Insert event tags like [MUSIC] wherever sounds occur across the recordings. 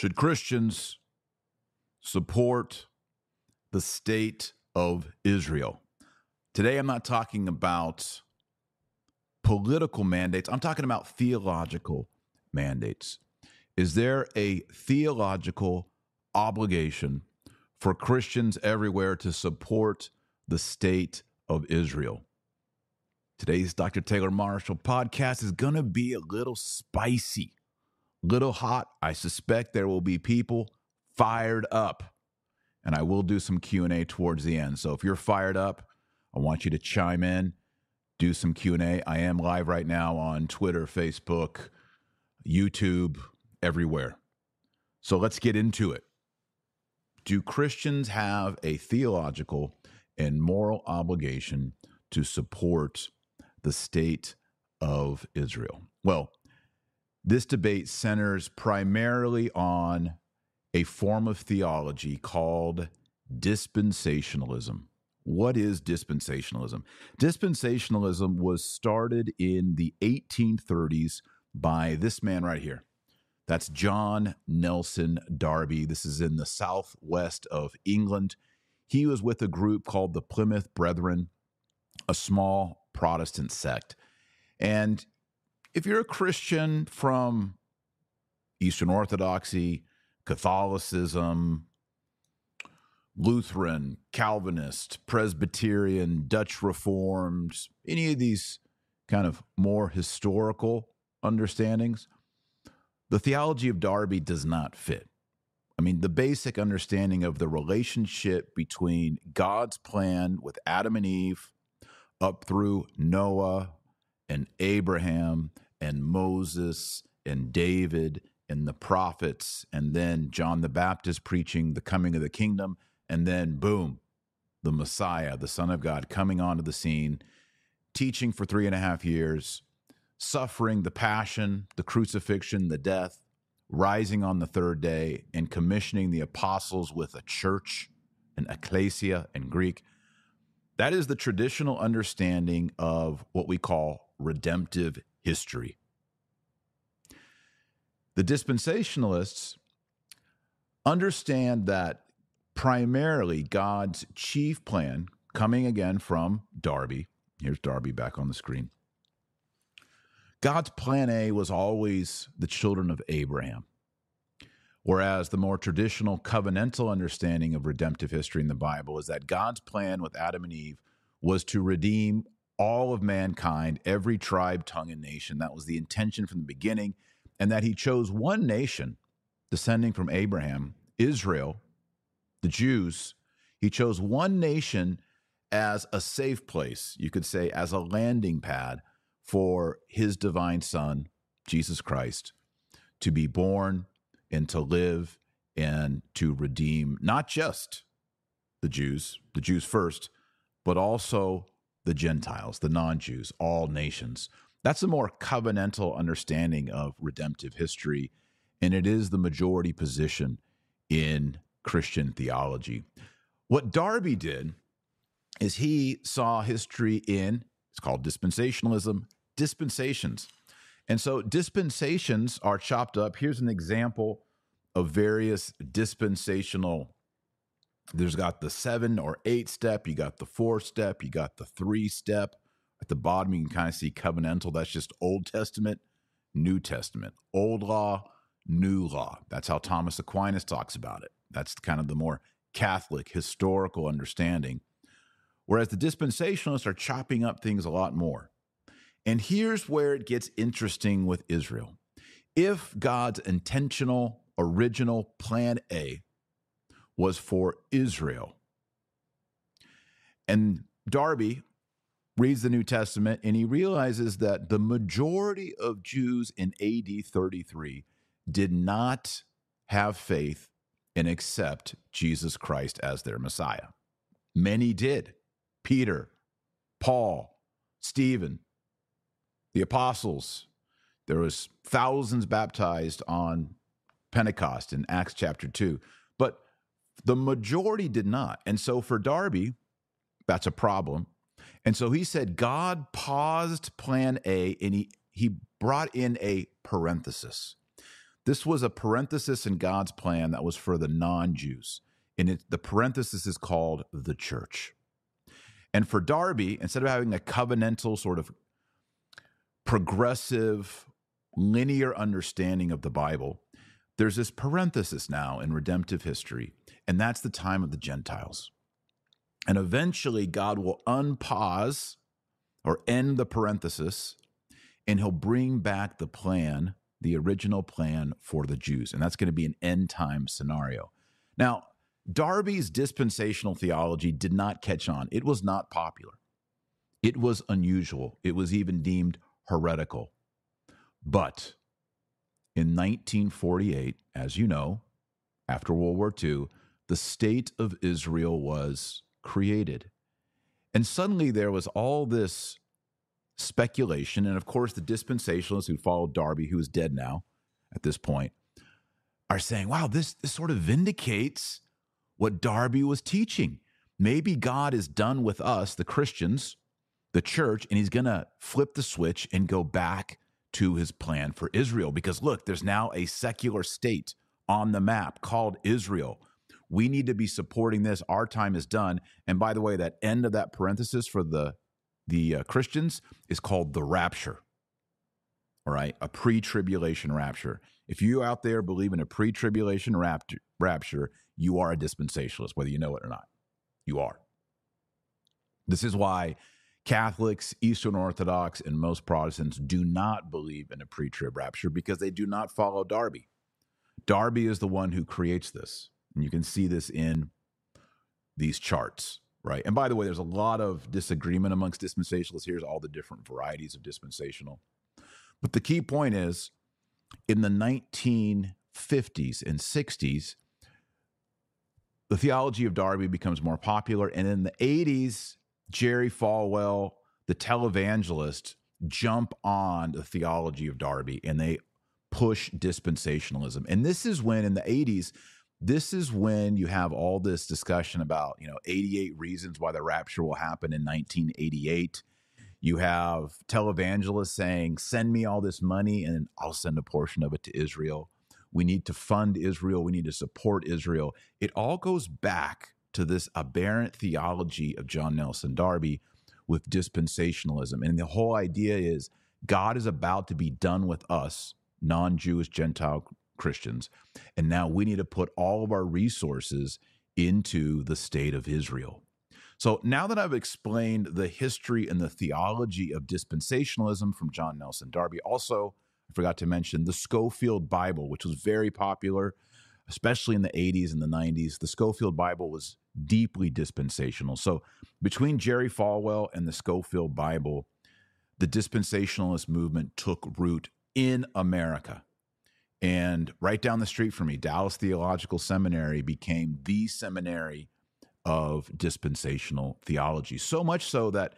Should Christians support the state of Israel? Today, I'm not talking about political mandates, I'm talking about theological mandates. Is there a theological obligation for Christians everywhere to support the state of Israel? Today's Dr. Taylor Marshall podcast is going to be a little spicy, little hot. I suspect there will be people fired up. And I will do some Q&A towards the end. So if you're fired up, I want you to chime in, do some Q&A. I am live right now on Twitter, Facebook, YouTube, everywhere. So let's get into it. Do Christians have a theological and moral obligation to support the state of Israel? Well, this debate centers primarily on a form of theology called dispensationalism. What is dispensationalism? Dispensationalism was started in the 1830s by this man right here. That's John Nelson Darby. This is in the southwest of England. He was with a group called the Plymouth Brethren, a small Protestant sect. And if you're a Christian from Eastern Orthodoxy, Catholicism, Lutheran, Calvinist, Presbyterian, Dutch Reformed, any of these kind of more historical understandings, the theology of Darby does not fit. I mean, the basic understanding of the relationship between God's plan with Adam and Eve up through Noah and Abraham and Moses and David and the prophets, and then John the Baptist preaching the coming of the kingdom, and then boom, the Messiah, the Son of God, coming onto the scene, teaching for three and a half years, suffering the passion, the crucifixion, the death, rising on the third day, and commissioning the apostles with a church, an ecclesia in Greek. That is the traditional understanding of what we call redemptive history. The dispensationalists understand that primarily God's chief plan, coming again from Darby, here's Darby back on the screen. God's plan A was always the children of Abraham. Whereas the more traditional covenantal understanding of redemptive history in the Bible is that God's plan with Adam and Eve was to redeem all of mankind, every tribe, tongue, and nation. That was the intention from the beginning and that he chose one nation descending from Abraham, Israel, the Jews. He chose one nation as a safe place, you could say, as a landing pad for his divine son, Jesus Christ, to be born and to live and to redeem not just the Jews, the Jews first, but also the Gentiles, the non Jews, all nations. That's a more covenantal understanding of redemptive history, and it is the majority position in Christian theology. What Darby did is he saw history in, it's called dispensationalism, dispensations. And so dispensations are chopped up. Here's an example of various dispensational there's got the seven or eight step, you got the four step, you got the three step, at the bottom, you can kind of see covenantal. That's just Old Testament, New Testament. Old law, new law. That's how Thomas Aquinas talks about it. That's kind of the more Catholic historical understanding. Whereas the dispensationalists are chopping up things a lot more. And here's where it gets interesting with Israel. If God's intentional, original plan A was for Israel, and Darby reads the New Testament and he realizes that the majority of Jews in AD 33 did not have faith and accept Jesus Christ as their Messiah. Many did. Peter, Paul, Stephen, the apostles. There was thousands baptized on Pentecost in Acts chapter 2. The majority did not. And so for Darby, that's a problem and so he said God paused plan A and he, he brought in a parenthesis. This was a parenthesis in God's plan that was for the non Jews. And it, the parenthesis is called the church. And for Darby, instead of having a covenantal sort of progressive, linear understanding of the Bible, there's this parenthesis now in redemptive history, and that's the time of the Gentiles. And eventually, God will unpause or end the parenthesis, and he'll bring back the plan, the original plan for the Jews. And that's going to be an end time scenario. Now, Darby's dispensational theology did not catch on, it was not popular. It was unusual. It was even deemed heretical. But in 1948, as you know, after World War II, the state of Israel was created. And suddenly there was all this speculation. And of course, the dispensationalists who followed Darby, who is dead now at this point, are saying, wow, this, this sort of vindicates what Darby was teaching. Maybe God is done with us, the Christians, the church, and he's going to flip the switch and go back to his plan for Israel. Because look, there's now a secular state on the map called Israel. We need to be supporting this. Our time is done. And by the way, that end of that parenthesis for the the uh, Christians is called the rapture. All right, a pre-tribulation rapture. If you out there believe in a pre-tribulation rapture, rapture, you are a dispensationalist, whether you know it or not. You are. This is why Catholics, Eastern Orthodox, and most Protestants do not believe in a pre trib rapture because they do not follow Darby. Darby is the one who creates this. And you can see this in these charts, right? And by the way, there's a lot of disagreement amongst dispensationalists. Here's all the different varieties of dispensational. But the key point is in the 1950s and 60s, the theology of Darby becomes more popular. And in the 80s, Jerry Falwell, the televangelist, jump on the theology of Darby and they push dispensationalism. And this is when in the 80s, this is when you have all this discussion about, you know, 88 reasons why the rapture will happen in 1988. You have televangelists saying, send me all this money and I'll send a portion of it to Israel. We need to fund Israel. We need to support Israel. It all goes back to this aberrant theology of John Nelson Darby with dispensationalism. And the whole idea is God is about to be done with us, non Jewish Gentile Christians. And now we need to put all of our resources into the state of Israel. So now that I've explained the history and the theology of dispensationalism from John Nelson Darby, also, I forgot to mention the Scofield Bible, which was very popular, especially in the 80s and the 90s. The Scofield Bible was deeply dispensational. So between Jerry Falwell and the Scofield Bible, the dispensationalist movement took root in America. And right down the street from me, Dallas Theological Seminary became the seminary of dispensational theology. So much so that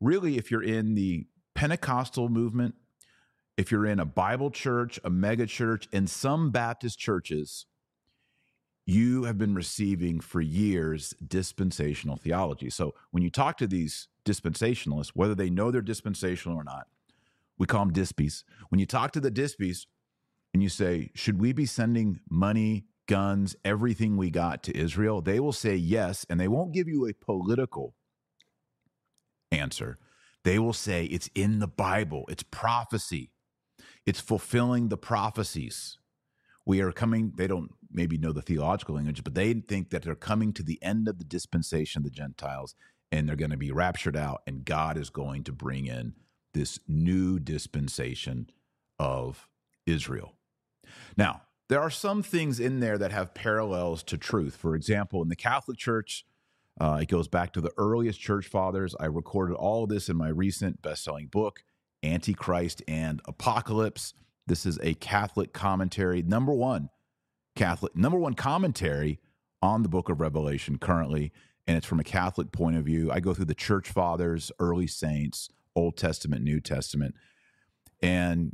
really, if you're in the Pentecostal movement, if you're in a Bible church, a mega church, and some Baptist churches, you have been receiving for years dispensational theology. So when you talk to these dispensationalists, whether they know they're dispensational or not, we call them dispies. When you talk to the dispies and you say, should we be sending money, guns, everything we got to Israel? They will say yes, and they won't give you a political answer. They will say it's in the Bible, it's prophecy, it's fulfilling the prophecies. We are coming, they don't maybe know the theological language, but they think that they're coming to the end of the dispensation of the Gentiles and they're going to be raptured out, and God is going to bring in this new dispensation of Israel. Now, there are some things in there that have parallels to truth. For example, in the Catholic Church, uh, it goes back to the earliest church fathers. I recorded all this in my recent best selling book, Antichrist and Apocalypse. This is a Catholic commentary. Number one, Catholic number one commentary on the book of Revelation currently, and it's from a Catholic point of view. I go through the church fathers, early saints, Old Testament, New Testament, and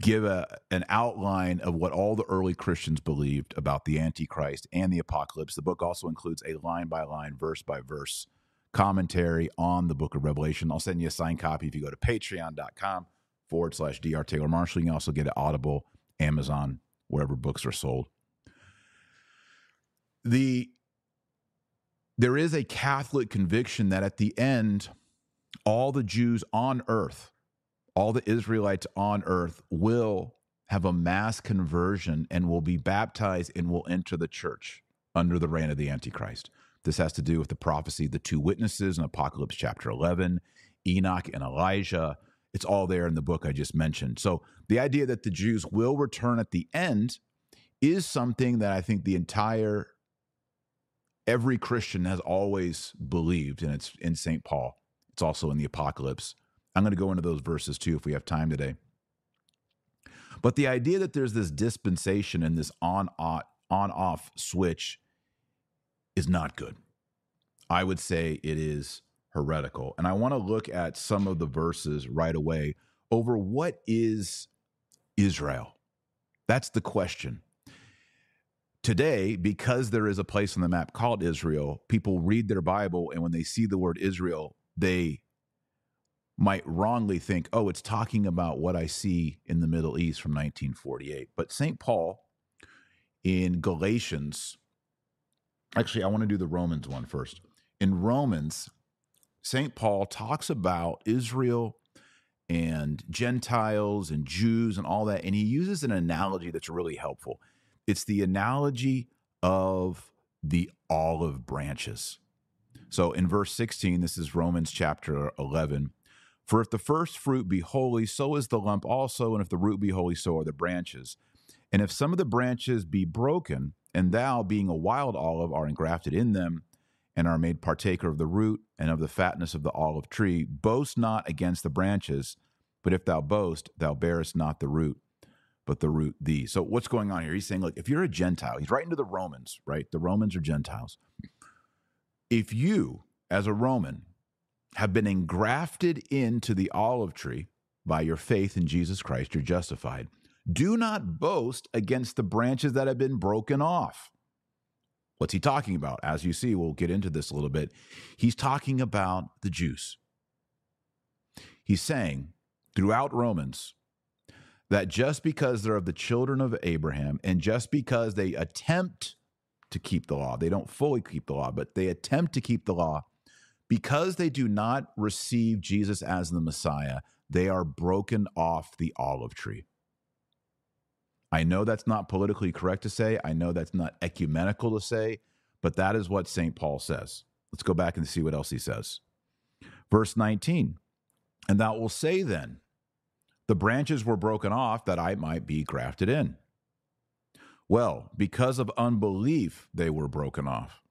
give a an outline of what all the early Christians believed about the Antichrist and the apocalypse. The book also includes a line by line, verse by verse commentary on the book of Revelation. I'll send you a signed copy if you go to patreon.com forward slash Dr. Taylor Marshall. You can also get it Audible, Amazon, wherever books are sold. The there is a Catholic conviction that at the end, all the Jews on earth, all the Israelites on earth will have a mass conversion and will be baptized and will enter the church under the reign of the Antichrist. This has to do with the prophecy, the two witnesses in Apocalypse chapter 11, Enoch and Elijah. It's all there in the book I just mentioned. So the idea that the Jews will return at the end is something that I think the entire every Christian has always believed, and it's in St. Paul. It's also in the Apocalypse. I'm going to go into those verses too if we have time today. But the idea that there's this dispensation and this on off, on off switch is not good. I would say it is heretical. And I want to look at some of the verses right away over what is Israel. That's the question. Today, because there is a place on the map called Israel, people read their Bible, and when they see the word Israel, they might wrongly think, oh, it's talking about what I see in the Middle East from 1948. But St. Paul in Galatians, actually, I want to do the Romans one first. In Romans, St. Paul talks about Israel and Gentiles and Jews and all that, and he uses an analogy that's really helpful. It's the analogy of the olive branches. So in verse 16, this is Romans chapter 11. For if the first fruit be holy, so is the lump also, and if the root be holy, so are the branches. And if some of the branches be broken, and thou, being a wild olive, are engrafted in them, and are made partaker of the root and of the fatness of the olive tree, boast not against the branches, but if thou boast, thou bearest not the root, but the root thee. So what's going on here? He's saying, look, if you're a Gentile, he's writing to the Romans, right? The Romans are Gentiles. If you, as a Roman, have been engrafted into the olive tree by your faith in Jesus Christ, you're justified. Do not boast against the branches that have been broken off. What's he talking about? As you see, we'll get into this a little bit. He's talking about the Jews. He's saying throughout Romans, that just because they're of the children of Abraham and just because they attempt to keep the law, they don't fully keep the law, but they attempt to keep the law, because they do not receive Jesus as the Messiah, they are broken off the olive tree. I know that's not politically correct to say. I know that's not ecumenical to say, but that is what St. Paul says. Let's go back and see what else he says. Verse 19, and thou wilt say then, the branches were broken off that I might be grafted in. Well, because of unbelief, they were broken off.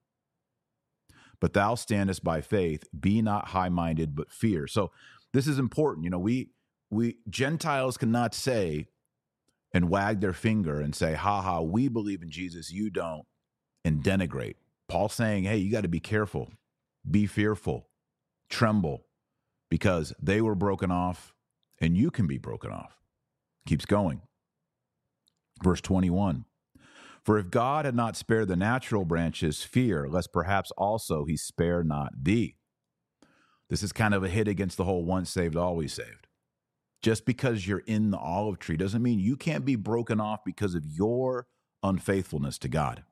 But thou standest by faith, be not high minded, but fear. So this is important. You know, we, we Gentiles cannot say and wag their finger and say, ha ha, we believe in Jesus, you don't, and denigrate. paul saying, hey, you got to be careful, be fearful, tremble, because they were broken off and you can be broken off. Keeps going. Verse 21 For if God had not spared the natural branches, fear, lest perhaps also he spare not thee. This is kind of a hit against the whole once saved, always saved. Just because you're in the olive tree doesn't mean you can't be broken off because of your unfaithfulness to God.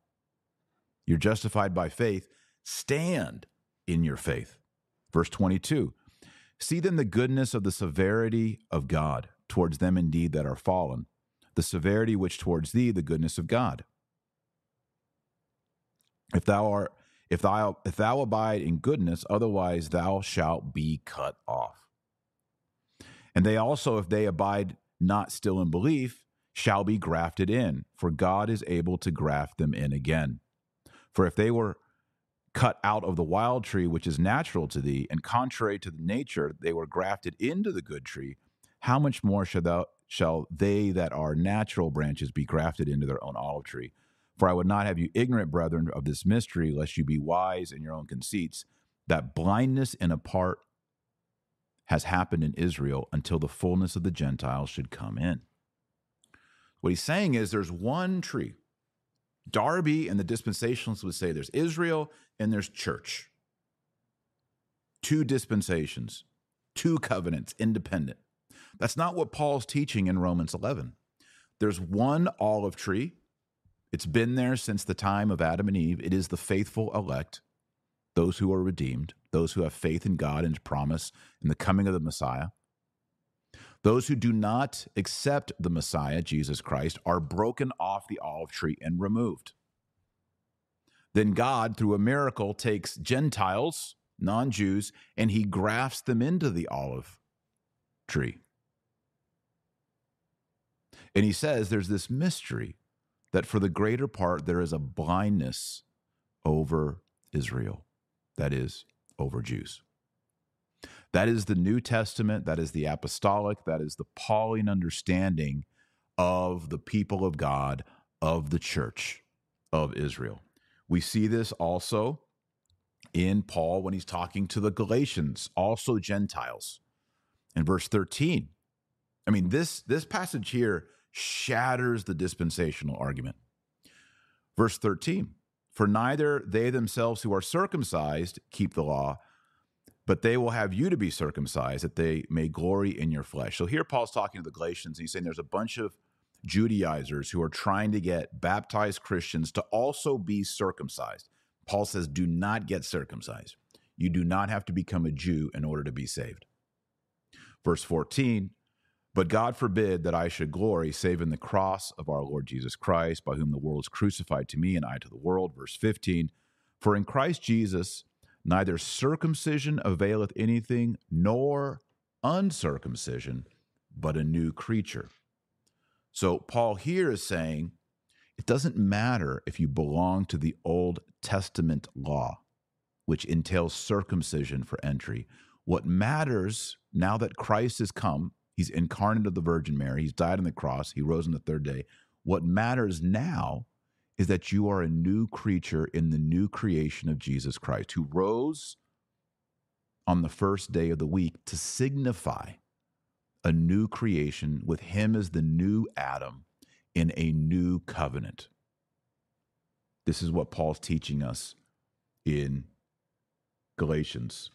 You're justified by faith. Stand in your faith. Verse 22 See then the goodness of the severity of God towards them indeed that are fallen, the severity which towards thee the goodness of God. If thou art if thou if thou abide in goodness, otherwise thou shalt be cut off. And they also, if they abide not still in belief, shall be grafted in, for God is able to graft them in again. For if they were cut out of the wild tree which is natural to thee, and contrary to the nature they were grafted into the good tree, how much more shall thou shall they that are natural branches be grafted into their own olive tree? For I would not have you ignorant, brethren, of this mystery, lest you be wise in your own conceits, that blindness in a part has happened in Israel until the fullness of the Gentiles should come in. What he's saying is there's one tree Darby and the dispensationalists would say there's Israel and there's church. Two dispensations, two covenants, independent. That's not what Paul's teaching in Romans 11. There's one olive tree. It's been there since the time of Adam and Eve. It is the faithful elect, those who are redeemed, those who have faith in God and promise in the coming of the Messiah. Those who do not accept the Messiah, Jesus Christ, are broken off the olive tree and removed. Then God, through a miracle, takes Gentiles, non Jews, and he grafts them into the olive tree. And he says there's this mystery that for the greater part, there is a blindness over Israel, that is, over Jews. That is the New Testament, that is the apostolic, that is the Pauline understanding of the people of God, of the church of Israel. We see this also in Paul when he's talking to the Galatians, also Gentiles. In verse 13, I mean, this, this passage here shatters the dispensational argument. Verse 13 For neither they themselves who are circumcised keep the law, but they will have you to be circumcised that they may glory in your flesh. So here Paul's talking to the Galatians. And he's saying there's a bunch of Judaizers who are trying to get baptized Christians to also be circumcised. Paul says, do not get circumcised. You do not have to become a Jew in order to be saved. Verse 14, but God forbid that I should glory save in the cross of our Lord Jesus Christ, by whom the world is crucified to me and I to the world. Verse 15, for in Christ Jesus, neither circumcision availeth anything, nor uncircumcision, but a new creature. So Paul here is saying it doesn't matter if you belong to the Old Testament law, which entails circumcision for entry. What matters now that Christ has come, he's incarnate of the Virgin Mary, he's died on the cross, he rose on the third day. What matters now is that you are a new creature in the new creation of Jesus Christ, who rose on the first day of the week to signify a new creation with him as the new Adam in a new covenant. This is what Paul's teaching us in Galatians.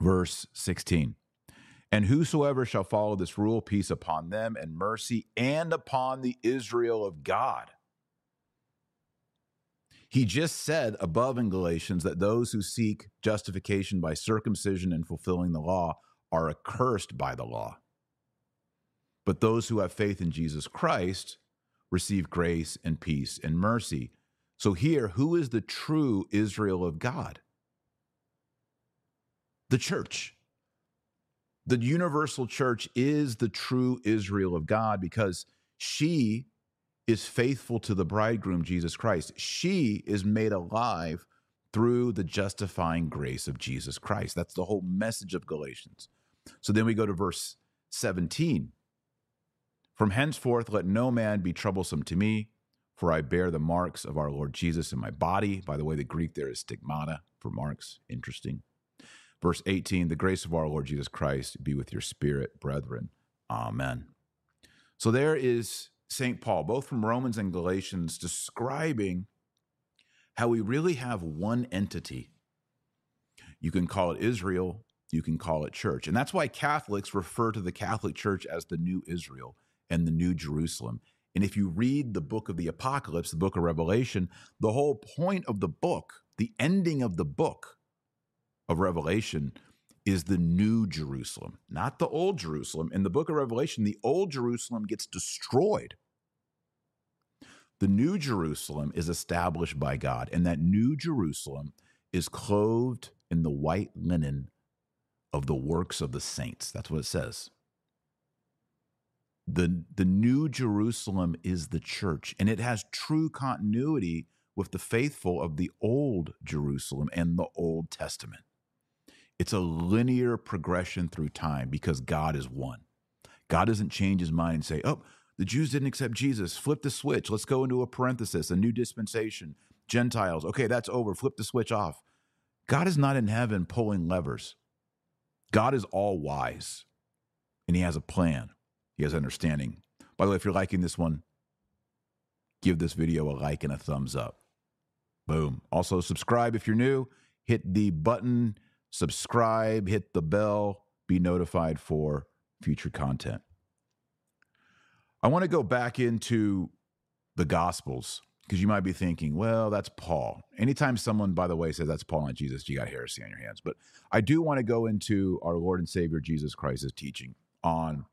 Verse 16. And whosoever shall follow this rule, peace upon them and mercy and upon the Israel of God. He just said above in Galatians that those who seek justification by circumcision and fulfilling the law are accursed by the law. But those who have faith in Jesus Christ receive grace and peace and mercy. So, here, who is the true Israel of God? The church. The universal church is the true Israel of God because she is faithful to the bridegroom, Jesus Christ. She is made alive through the justifying grace of Jesus Christ. That's the whole message of Galatians. So then we go to verse 17. From henceforth, let no man be troublesome to me, for I bear the marks of our Lord Jesus in my body. By the way, the Greek there is stigmata for marks. Interesting. Verse 18 The grace of our Lord Jesus Christ be with your spirit, brethren. Amen. So there is St. Paul, both from Romans and Galatians, describing how we really have one entity. You can call it Israel, you can call it church. And that's why Catholics refer to the Catholic Church as the New Israel and the New Jerusalem. And if you read the book of the Apocalypse, the book of Revelation, the whole point of the book, the ending of the book of Revelation, is the New Jerusalem, not the Old Jerusalem. In the book of Revelation, the Old Jerusalem gets destroyed. The New Jerusalem is established by God, and that New Jerusalem is clothed in the white linen of the works of the saints. That's what it says the the new Jerusalem is the church and it has true continuity with the faithful of the old Jerusalem and the Old Testament. It's a linear progression through time because God is one. God doesn't change his mind and say, "Oh, the Jews didn't accept Jesus. Flip the switch. Let's go into a parenthesis, a new dispensation. Gentiles. Okay, that's over. Flip the switch off." God is not in heaven pulling levers. God is all wise and he has a plan. He has understanding. By the way, if you're liking this one, give this video a like and a thumbs up. Boom. Also, subscribe if you're new. Hit the button, subscribe, hit the bell, be notified for future content. I want to go back into the Gospels because you might be thinking, well, that's Paul. Anytime someone, by the way, says that's Paul, and Jesus, you got heresy on your hands. But I do want to go into our Lord and Savior Jesus Christ's teaching on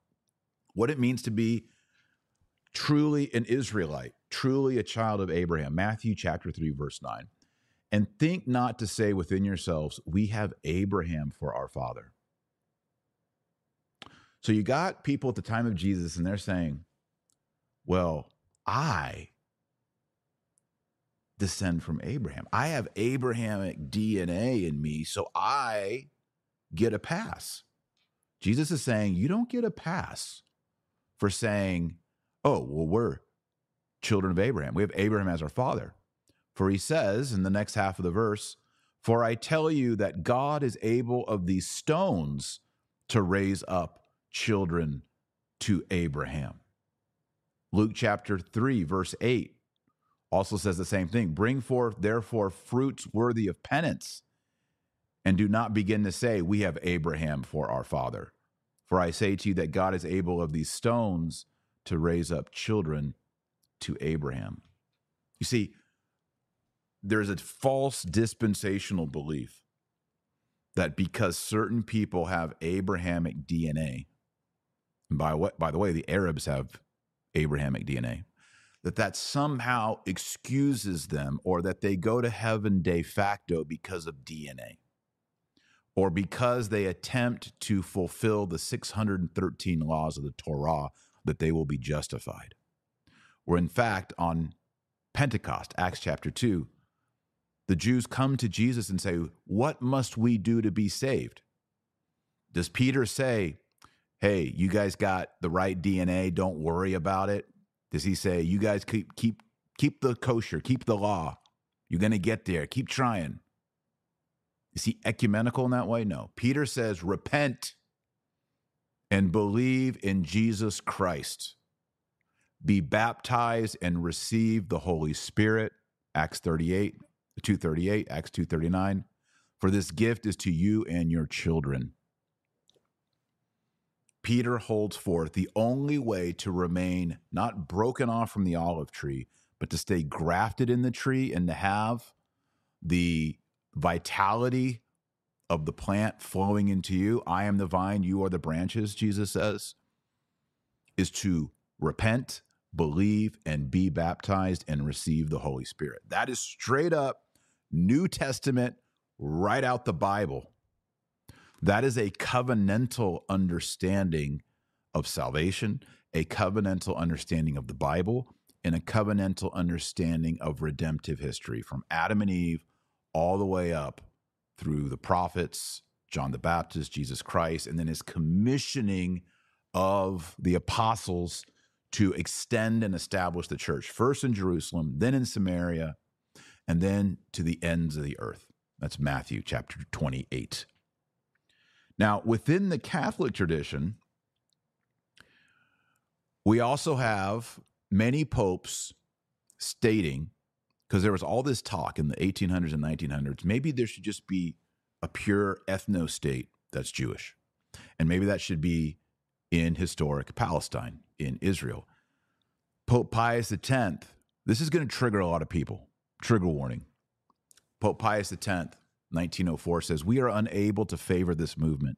what it means to be truly an Israelite, truly a child of Abraham. Matthew chapter 3, verse 9. And think not to say within yourselves, we have Abraham for our father. So you got people at the time of Jesus, and they're saying, well, I descend from Abraham. I have Abrahamic DNA in me, so I get a pass. Jesus is saying, You don't get a pass for saying, Oh, well, we're children of Abraham. We have Abraham as our father. For he says in the next half of the verse, For I tell you that God is able of these stones to raise up children to Abraham. Luke chapter 3, verse 8 also says the same thing. Bring forth therefore fruits worthy of penance and do not begin to say we have abraham for our father for i say to you that god is able of these stones to raise up children to abraham. You see there's a false dispensational belief that because certain people have abrahamic dna and by what by the way the arabs have abrahamic dna that that somehow excuses them or that they go to heaven de facto because of DNA or because they attempt to fulfill the 613 laws of the Torah that they will be justified. Or in fact, on Pentecost, Acts chapter 2, the Jews come to Jesus and say, What must we do to be saved? Does Peter say, Hey, you guys got the right DNA, don't worry about it? Does he say, "You guys keep keep keep the kosher, keep the law. You're to get there. Keep trying." Is he ecumenical in that way? No. Peter says, "Repent and believe in Jesus Christ. Be baptized and receive the Holy Spirit." Acts 38, 238, Acts 239. For this gift is to you and your children Peter holds forth the only way to remain not broken off from the olive tree, but to stay grafted in the tree and to have the vitality of the plant flowing into you. I am the vine, you are the branches, Jesus says, is to repent, believe, and be baptized and receive the Holy Spirit. That is straight up New Testament, right out the Bible. That is a covenantal understanding of salvation, a covenantal understanding of the Bible, and a covenantal understanding of redemptive history from Adam and Eve all the way up through the prophets, John the Baptist, Jesus Christ, and then his commissioning of the apostles to extend and establish the church, first in Jerusalem, then in Samaria, and then to the ends of the earth. That's Matthew chapter 28. Now, within the Catholic tradition, we also have many popes stating, because there was all this talk in the 1800s and 1900s, maybe there should just be a pure ethno state that's Jewish. And maybe that should be in historic Palestine, in Israel. Pope Pius X, this is going to trigger a lot of people. Trigger warning. Pope Pius X 1904 says, We are unable to favor this movement.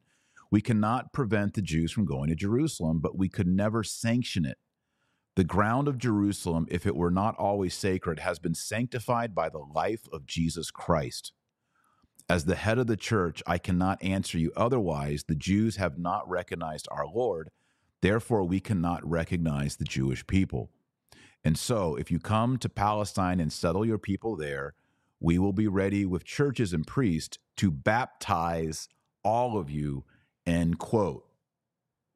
We cannot prevent the Jews from going to Jerusalem, but we could never sanction it. The ground of Jerusalem, if it were not always sacred, has been sanctified by the life of Jesus Christ. As the head of the church, I cannot answer you otherwise. The Jews have not recognized our Lord. Therefore, we cannot recognize the Jewish people. And so, if you come to Palestine and settle your people there, we will be ready with churches and priests to baptize all of you, end quote.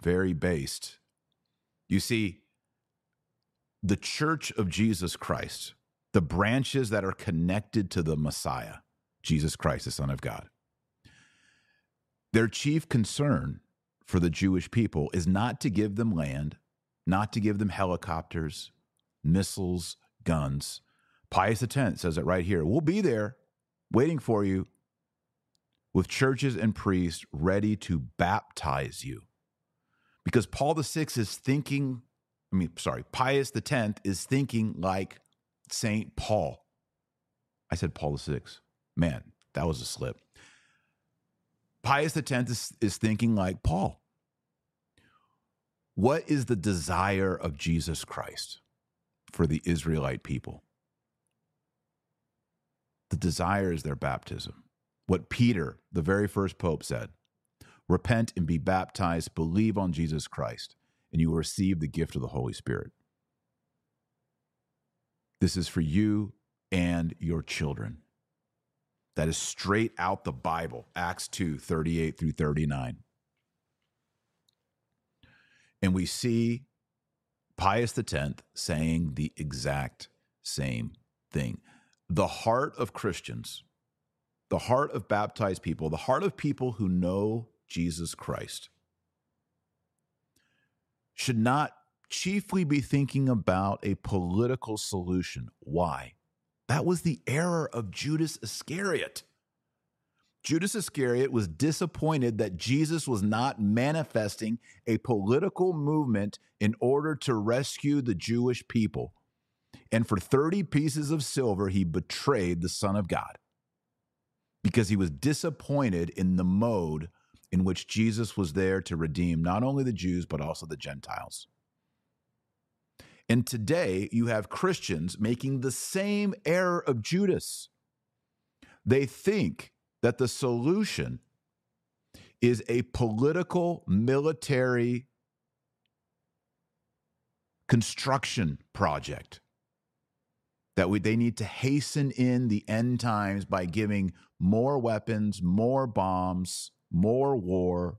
Very based. You see, the church of Jesus Christ, the branches that are connected to the Messiah, Jesus Christ, the Son of God, their chief concern for the Jewish people is not to give them land, not to give them helicopters, missiles, guns, Pius X says it right here. We'll be there waiting for you with churches and priests ready to baptize you. Because Paul VI is thinking I mean, sorry, Pius X is thinking like St. Paul. I said Paul VI. Man, that was a slip. Pius X is, is thinking like Paul. What is the desire of Jesus Christ for the Israelite people? The desire is their baptism. What Peter, the very first pope, said repent and be baptized, believe on Jesus Christ, and you will receive the gift of the Holy Spirit. This is for you and your children. That is straight out the Bible, Acts 2 38 through 39. And we see Pius X saying the exact same thing. The heart of Christians, the heart of baptized people, the heart of people who know Jesus Christ should not chiefly be thinking about a political solution. Why? That was the error of Judas Iscariot. Judas Iscariot was disappointed that Jesus was not manifesting a political movement in order to rescue the Jewish people. And for 30 pieces of silver, he betrayed the Son of God because he was disappointed in the mode in which Jesus was there to redeem not only the Jews, but also the Gentiles. And today you have Christians making the same error of Judas. They think that the solution is a political military construction project that we, they need to hasten in the end times by giving more weapons, more bombs, more war,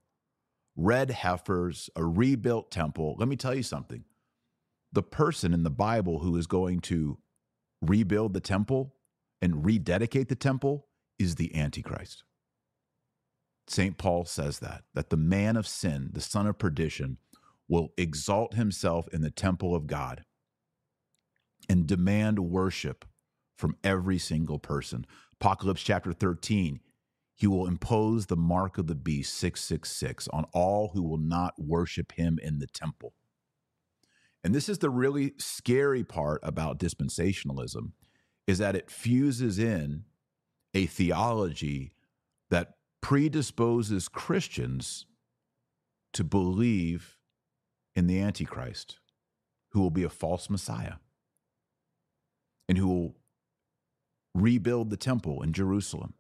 red heifers, a rebuilt temple. Let me tell you something the person in the Bible who is going to rebuild the temple and rededicate the temple is the Antichrist. St. Paul says that, that the man of sin, the son of perdition, will exalt himself in the temple of God and demand worship from every single person. Apocalypse chapter 13, he will impose the mark of the beast 666 on all who will not worship him in the temple. And this is the really scary part about dispensationalism is that it fuses in a theology that predisposes Christians to believe in the Antichrist, who will be a false Messiah and who will rebuild the temple in Jerusalem.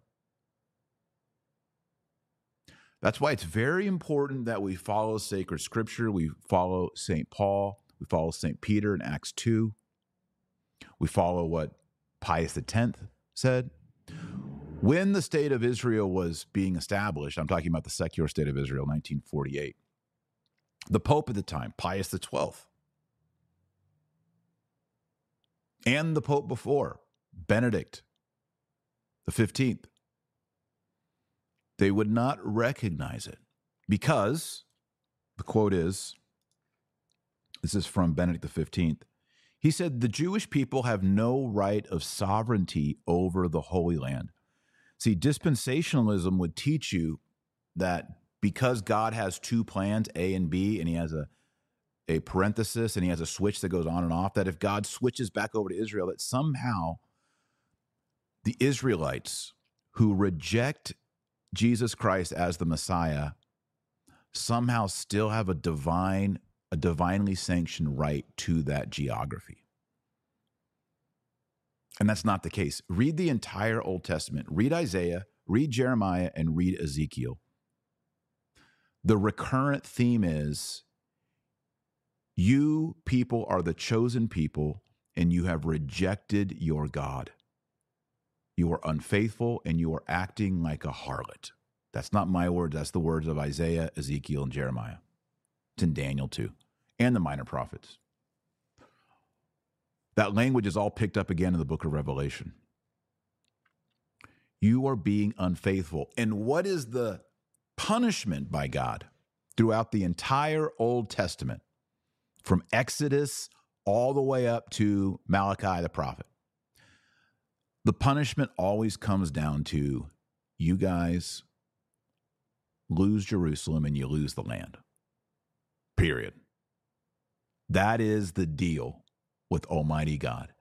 That's why it's very important that we follow sacred scripture, we follow St. Paul, we follow St. Peter in Acts 2. We follow what Pius X said. When the state of Israel was being established, I'm talking about the secular state of Israel, 1948, the Pope at the time, Pius XII, and the Pope before, Benedict the 15th, they would not recognize it because the quote is this is from Benedict XV. He said, The Jewish people have no right of sovereignty over the Holy Land. See, dispensationalism would teach you that because God has two plans, A and B, and he has a, a parenthesis and he has a switch that goes on and off, that if God switches back over to Israel, that somehow the Israelites who reject Jesus Christ as the Messiah somehow still have a divine a divinely sanctioned right to that geography. And that's not the case. Read the entire Old Testament, read Isaiah, read Jeremiah, and read Ezekiel. The recurrent theme is you people are the chosen people, and you have rejected your God. You are unfaithful and you are acting like a harlot. That's not my words, that's the words of Isaiah, Ezekiel, and Jeremiah. It's in Daniel too, and the minor prophets. That language is all picked up again in the book of Revelation. You are being unfaithful. And what is the punishment by God throughout the entire Old Testament, from Exodus all the way up to Malachi the prophet? The punishment always comes down to you guys lose Jerusalem and you lose the land. Period. That is the deal with Almighty God.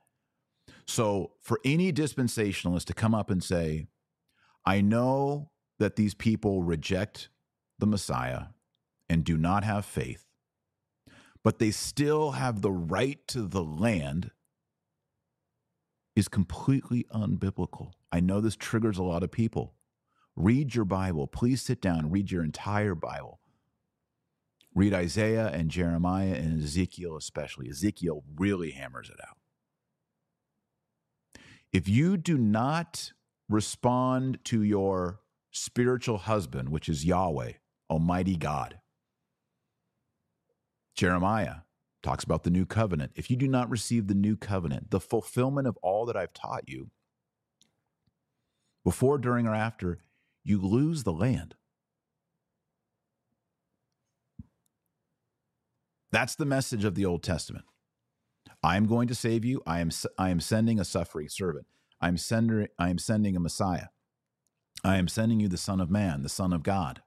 So, for any dispensationalist to come up and say, I know that these people reject the Messiah and do not have faith, but they still have the right to the land is completely unbiblical. I know this triggers a lot of people. Read your Bible. Please sit down, read your entire Bible. Read Isaiah and Jeremiah and Ezekiel, especially. Ezekiel really hammers it out. If you do not respond to your spiritual husband, which is Yahweh, Almighty God, Jeremiah talks about the new covenant. If you do not receive the new covenant, the fulfillment of all that I've taught you, before, during, or after, you lose the land. That's the message of the Old Testament. I am going to save you. I am I am sending a suffering servant. I am sending I am sending a Messiah. I am sending you the Son of Man, the Son of God.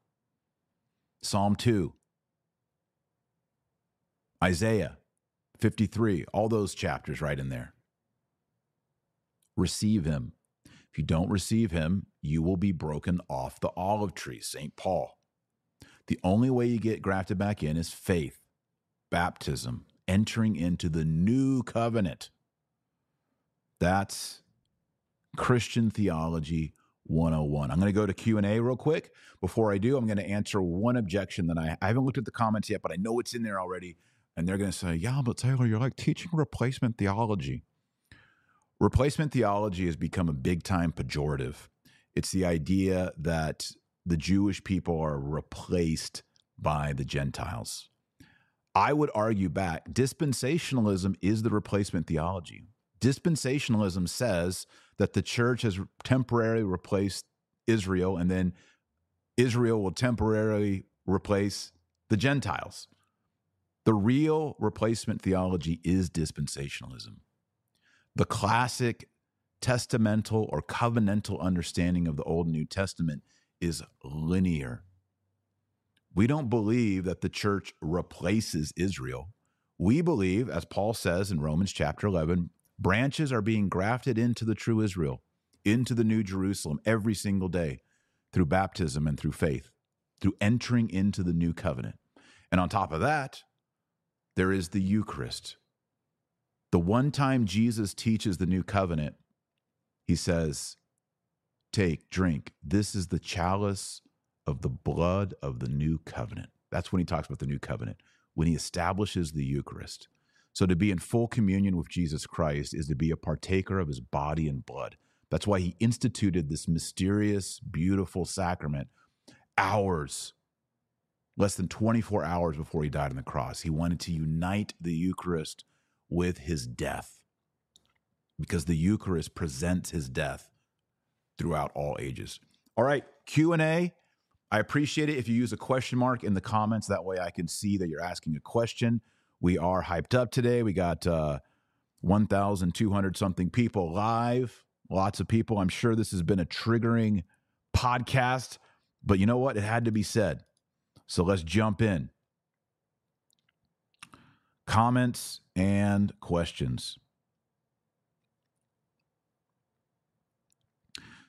Psalm 2. Isaiah 53, all those chapters right in there. Receive him. If you don't receive him, you will be broken off the olive tree, St. Paul. The only way you get grafted back in is faith baptism, entering into the new covenant. That's Christian theology 101. I'm going to go to Q&A real quick. Before I do, I'm going to answer one objection that I, I haven't looked at the comments yet, but I know it's in there already. And they're going to say, yeah, but Taylor, you're like teaching replacement theology. Replacement theology has become a big time pejorative. It's the idea that the Jewish people are replaced by the Gentiles. I would argue back dispensationalism is the replacement theology. Dispensationalism says that the church has temporarily replaced Israel and then Israel will temporarily replace the Gentiles. The real replacement theology is dispensationalism. The classic testamental or covenantal understanding of the Old and New Testament is linear. We don't believe that the church replaces Israel. We believe, as Paul says in Romans chapter 11, branches are being grafted into the true Israel, into the new Jerusalem every single day through baptism and through faith, through entering into the new covenant. And on top of that, there is the Eucharist. The one time Jesus teaches the new covenant, he says, Take, drink. This is the chalice of the blood of the new covenant. That's when he talks about the new covenant, when he establishes the Eucharist. So to be in full communion with Jesus Christ is to be a partaker of his body and blood. That's why he instituted this mysterious, beautiful sacrament hours, less than 24 hours before he died on the cross. He wanted to unite the Eucharist with his death because the Eucharist presents his death throughout all ages. All right, Q&A. I appreciate it if you use a question mark in the comments. That way I can see that you're asking a question. We are hyped up today. We got uh, 1,200 something people live, lots of people. I'm sure this has been a triggering podcast, but you know what? It had to be said. So let's jump in. Comments and questions.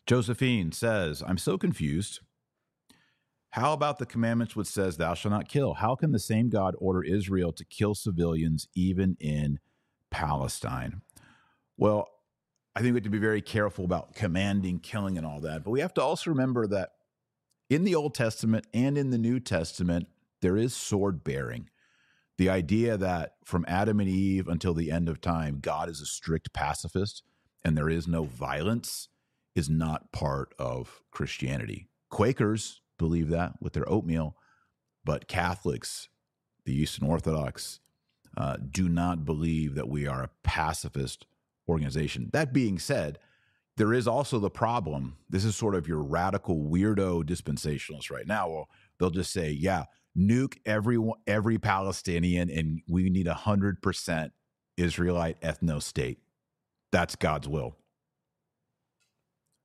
Josephine says, I'm so confused. How about the commandments which says, Thou shalt not kill? How can the same God order Israel to kill civilians even in Palestine? Well, I think we have to be very careful about commanding killing and all that. But we have to also remember that in the Old Testament and in the New Testament, there is sword bearing. The idea that from Adam and Eve until the end of time, God is a strict pacifist and there is no violence is not part of Christianity. Quakers believe that with their oatmeal, but Catholics, the Eastern Orthodox, uh, do not believe that we are a pacifist organization. That being said, there is also the problem. This is sort of your radical weirdo dispensationalists right now. Well, they'll just say, "Yeah, nuke every every Palestinian, and we need a hundred percent Israelite ethno state. That's God's will."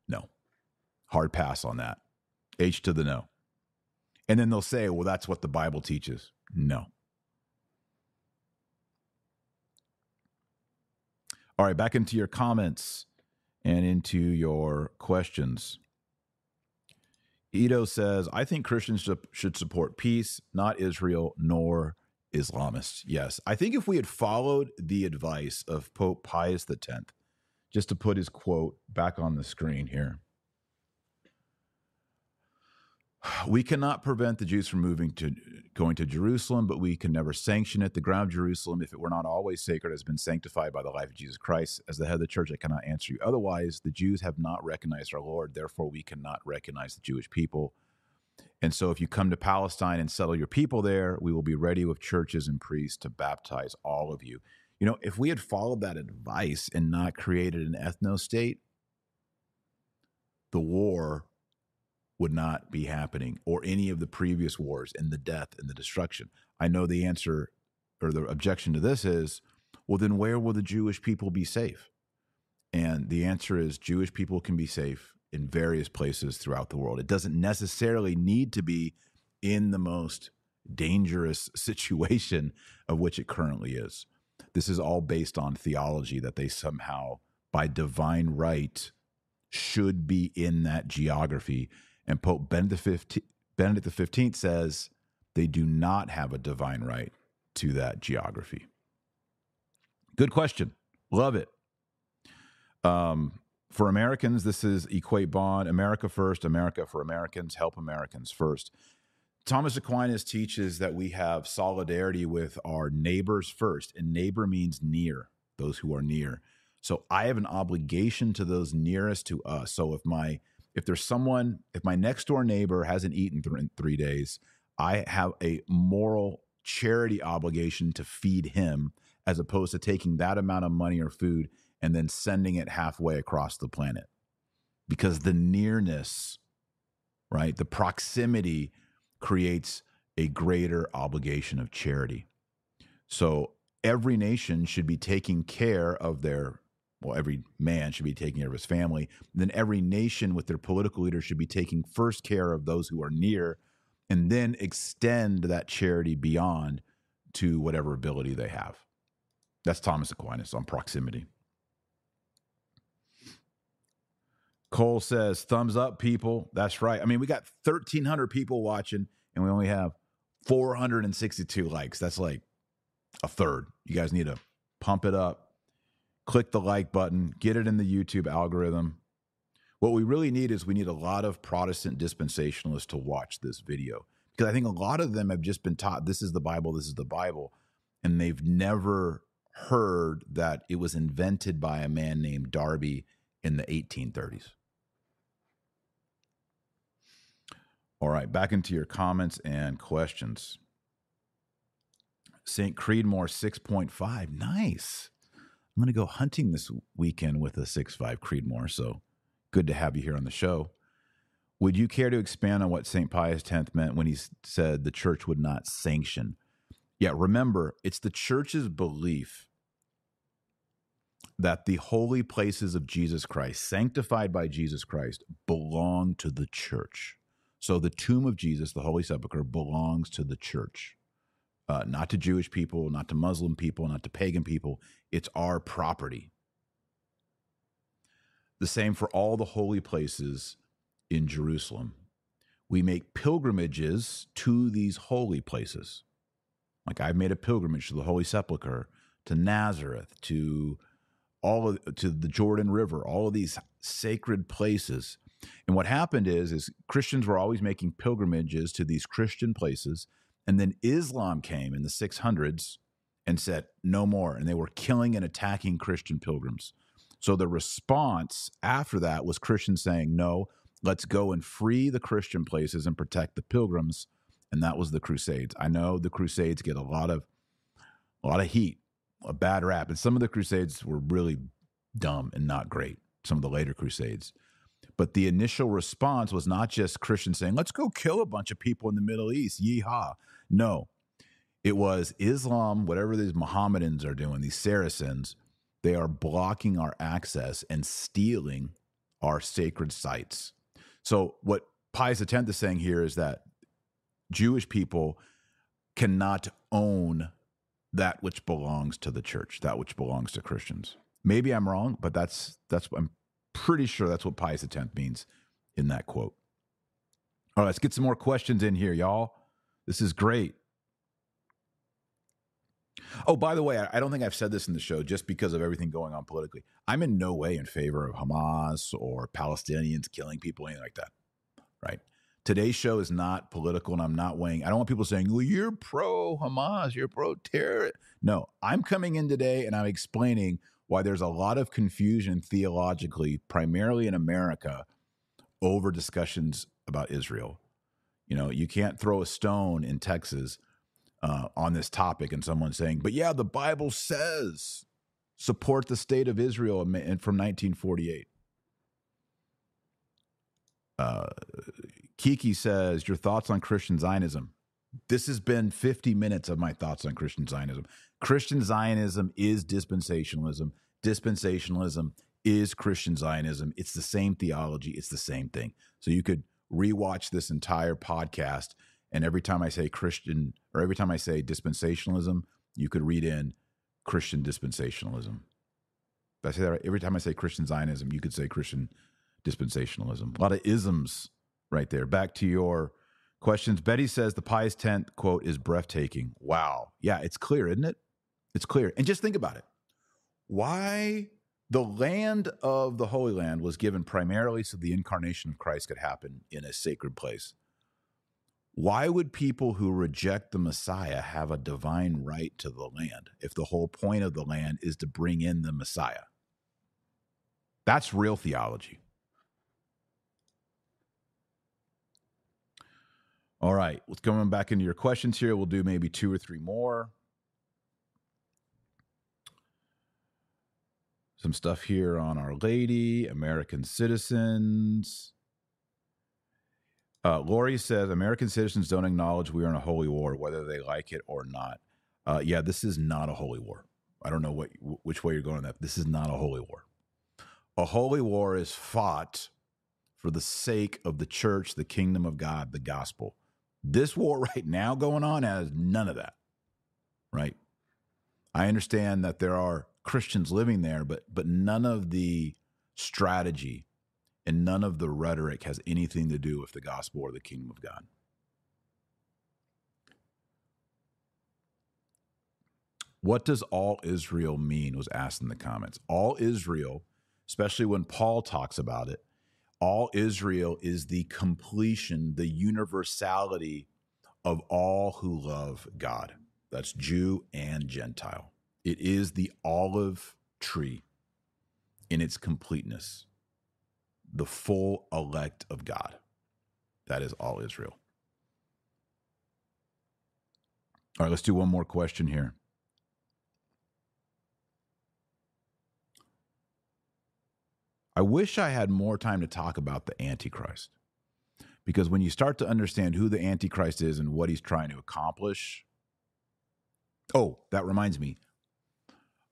No, hard pass on that. H to the no. And then they'll say, well, that's what the Bible teaches. No. All right, back into your comments and into your questions. Ito says, I think Christians should support peace, not Israel nor Islamists. Yes. I think if we had followed the advice of Pope Pius X, just to put his quote back on the screen here, we cannot prevent the Jews from moving to going to Jerusalem, but we can never sanction it. The ground of Jerusalem, if it were not always sacred, has been sanctified by the life of Jesus Christ. As the head of the church, I cannot answer you. Otherwise, the Jews have not recognized our Lord. Therefore, we cannot recognize the Jewish people. And so, if you come to Palestine and settle your people there, we will be ready with churches and priests to baptize all of you. You know, if we had followed that advice and not created an ethno state, the war would not be happening or any of the previous wars and the death and the destruction. I know the answer or the objection to this is well, then where will the Jewish people be safe? And the answer is Jewish people can be safe in various places throughout the world. It doesn't necessarily need to be in the most dangerous [LAUGHS] situation of which it currently is. This is all based on theology that they somehow, by divine right, should be in that geography and Pope Benedict 15th says they do not have a divine right to that geography. Good question. Love it. Um, for Americans, this is Equate Bond, America first, America for Americans, help Americans first. Thomas Aquinas teaches that we have solidarity with our neighbors first, and neighbor means near, those who are near. So I have an obligation to those nearest to us. So if my if there's someone, if my next door neighbor hasn't eaten th- in three days, I have a moral charity obligation to feed him as opposed to taking that amount of money or food and then sending it halfway across the planet. Because the nearness, right, the proximity creates a greater obligation of charity. So every nation should be taking care of their well, every man should be taking care of his family. Then every nation with their political leaders should be taking first care of those who are near and then extend that charity beyond to whatever ability they have. That's Thomas Aquinas on proximity. Cole says, thumbs up, people. That's right. I mean, we got 1,300 people watching and we only have 462 likes. That's like a third. You guys need to pump it up click the like button, get it in the YouTube algorithm. What we really need is we need a lot of Protestant dispensationalists to watch this video because I think a lot of them have just been taught this is the Bible, this is the Bible, and they've never heard that it was invented by a man named Darby in the 1830s. All right, back into your comments and questions. St. Creedmoor 6.5. Nice. I'm going to go hunting this weekend with a six-five Creedmoor. So good to have you here on the show. Would you care to expand on what St. Pius X meant when he said the church would not sanction? Yeah, remember, it's the church's belief that the holy places of Jesus Christ, sanctified by Jesus Christ, belong to the church. So the tomb of Jesus, the Holy Sepulchre, belongs to the church uh, not to Jewish people, not to Muslim people, not to pagan people. It's our property. The same for all the holy places in Jerusalem. We make pilgrimages to these holy places. Like I've made a pilgrimage to the Holy Sepulchre, to Nazareth, to all of to the Jordan River, all of these sacred places. And what happened is is Christians were always making pilgrimages to these Christian places and then Islam came in the 600s and said, no more. And they were killing and attacking Christian pilgrims. So the response after that was Christians saying, no, let's go and free the Christian places and protect the pilgrims. And that was the Crusades. I know the Crusades get a lot of a lot of heat, a bad rap. And some of the Crusades were really dumb and not great, some of the later Crusades. But the initial response was not just Christians saying, let's go kill a bunch of people in the Middle East, yeehaw. No, it was Islam, whatever these Mohammedans are doing, these Saracens, they are blocking our access and stealing our sacred sites. So, what Pius X is saying here is that Jewish people cannot own that which belongs to the church, that which belongs to Christians. Maybe I'm wrong, but that's that's I'm pretty sure that's what Pius X means in that quote. All right, let's get some more questions in here, y'all. This is great. Oh, by the way, I don't think I've said this in the show just because of everything going on politically. I'm in no way in favor of Hamas or Palestinians killing people, anything like that. Right? Today's show is not political, and I'm not weighing. I don't want people saying, "Well, you're pro Hamas, you're pro terror." No, I'm coming in today and I'm explaining why there's a lot of confusion theologically, primarily in America, over discussions about Israel. You know, you can't throw a stone in Texas uh, on this topic and someone saying, but yeah, the Bible says support the state of Israel from 1948. Uh, Kiki says, Your thoughts on Christian Zionism. This has been 50 minutes of my thoughts on Christian Zionism. Christian Zionism is dispensationalism. Dispensationalism is Christian Zionism. It's the same theology, it's the same thing. So you could rewatch this entire podcast, and every time I say Christian or every time I say dispensationalism, you could read in Christian dispensationalism. Did I say that right? Every time I say Christian Zionism, you could say Christian dispensationalism. A lot of isms right there. Back to your questions. Betty says the Pius 10th quote is breathtaking. Wow. Yeah, it's clear, isn't it? It's clear. And just think about it. Why the land of the Holy Land was given primarily so the incarnation of Christ could happen in a sacred place. Why would people who reject the Messiah have a divine right to the land if the whole point of the land is to bring in the Messiah? That's real theology. All right, let's go back into your questions here. We'll do maybe two or three more. Some stuff here on Our Lady, American citizens. Uh, Lori says American citizens don't acknowledge we are in a holy war, whether they like it or not. Uh, yeah, this is not a holy war. I don't know what which way you're going on that. This is not a holy war. A holy war is fought for the sake of the church, the kingdom of God, the gospel. This war [LAUGHS] right now going on has none of that. Right? I understand that there are Christians living there, but but none of the strategy and none of the rhetoric has anything to do with the gospel or the kingdom of God. What does all Israel mean? was asked in the comments. All Israel, especially when Paul talks about it, all Israel is the completion, the universality of all who love God. That's Jew and Gentile. It is the olive tree in its completeness, the full elect of God. That is all Israel. All right, let's do one more question here. I wish I had more time to talk about the Antichrist. Because when you start to understand who the Antichrist is and what he's trying to accomplish, oh, that reminds me.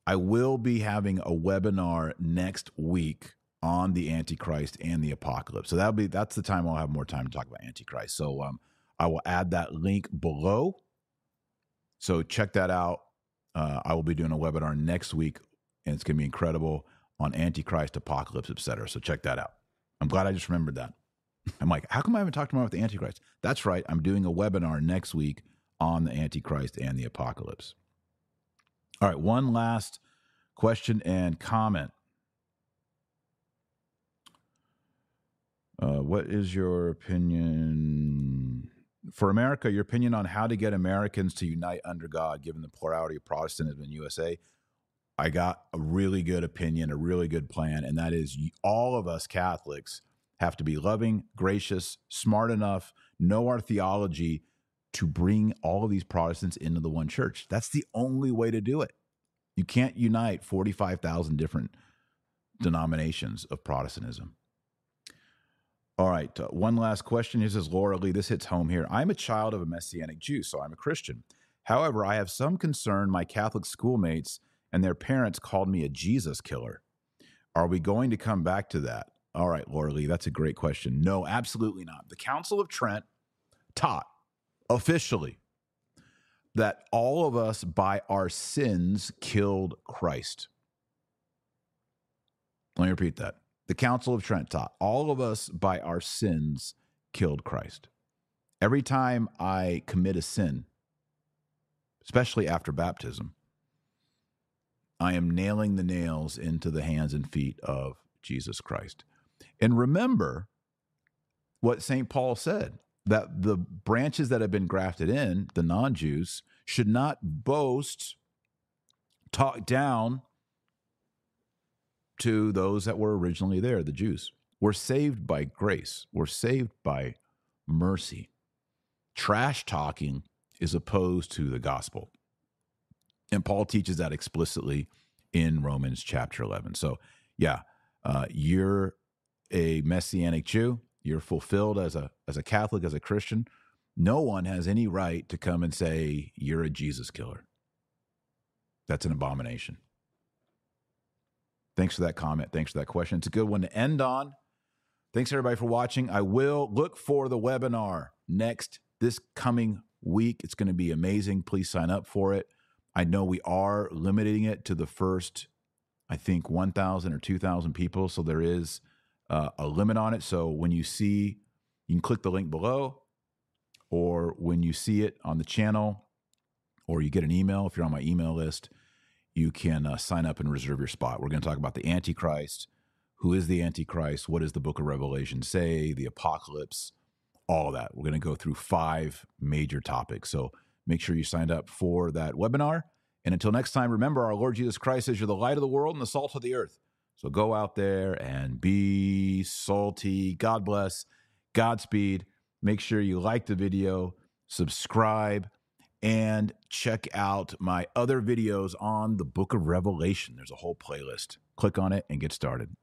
I will be having a webinar next week on the Antichrist and the apocalypse. So that'll be that's the time I'll have more time to talk about Antichrist. So um, I will add that link below. So check that out. Uh, I will be doing a webinar next week, and it's going to be incredible on Antichrist, apocalypse, etc. So check that out. I'm glad I just remembered that. I'm like, how come I haven't talked more about the Antichrist? That's right. I'm doing a webinar next week on the Antichrist and the apocalypse. All right, one last question and comment. Uh, what is your opinion for America? Your opinion on how to get Americans to unite under God, given the plurality of Protestantism in USA? I got a really good opinion, a really good plan, and that is all of us Catholics have to be loving, gracious, smart enough, know our theology, to bring all of these Protestants into the one church. That's the only way to do it. You can't unite 45,000 different denominations of Protestantism. All right, uh, one last question. This is Laura Lee, this hits home here. I'm a child of a Messianic Jew, so I'm a Christian. However, I have some concern my Catholic schoolmates and their parents called me a Jesus killer. Are we going to come back to that? All right, Laura Lee, that's a great question. No, absolutely not. The Council of Trent taught officially that all of us by our sins killed Christ. Let me repeat that. The Council of Trent taught all of us by our sins killed Christ. Every time I commit a sin, especially after baptism, I am nailing the nails into the hands and feet of Jesus Christ. And remember what St. Paul said that the branches that have been grafted in, the non Jews, should not boast, talk down to those that were originally there, the Jews. We're saved by grace, we're saved by mercy. Trash talking is opposed to the gospel. And Paul teaches that explicitly in Romans chapter 11. So, yeah, uh, you're a messianic Jew, you're fulfilled as a as a Catholic, as a Christian. No one has any right to come and say you're a Jesus killer. That's an abomination. Thanks for that comment. Thanks for that question. It's a good one to end on. Thanks everybody for watching. I will look for the webinar next this coming week. It's going to be amazing. Please sign up for it. I know we are limiting it to the first, I think, 1,000 or 2,000 people. So there is uh, a limit on it. So when you see, you can click the link below, or when you see it on the channel, or you get an email, if you're on my email list, you can uh, sign up and reserve your spot. We're going to talk about the Antichrist. Who is the Antichrist? What does the book of Revelation say? The apocalypse, all of that. We're going to go through five major topics. So make sure you signed up for that webinar. And until next time, remember our Lord Jesus Christ says you're the light of the world and the salt of the earth. So go out there and be salty. God bless. Godspeed. Make sure you like the video, subscribe, and check out my other videos on the book of Revelation. There's a whole playlist. Click on it and get started.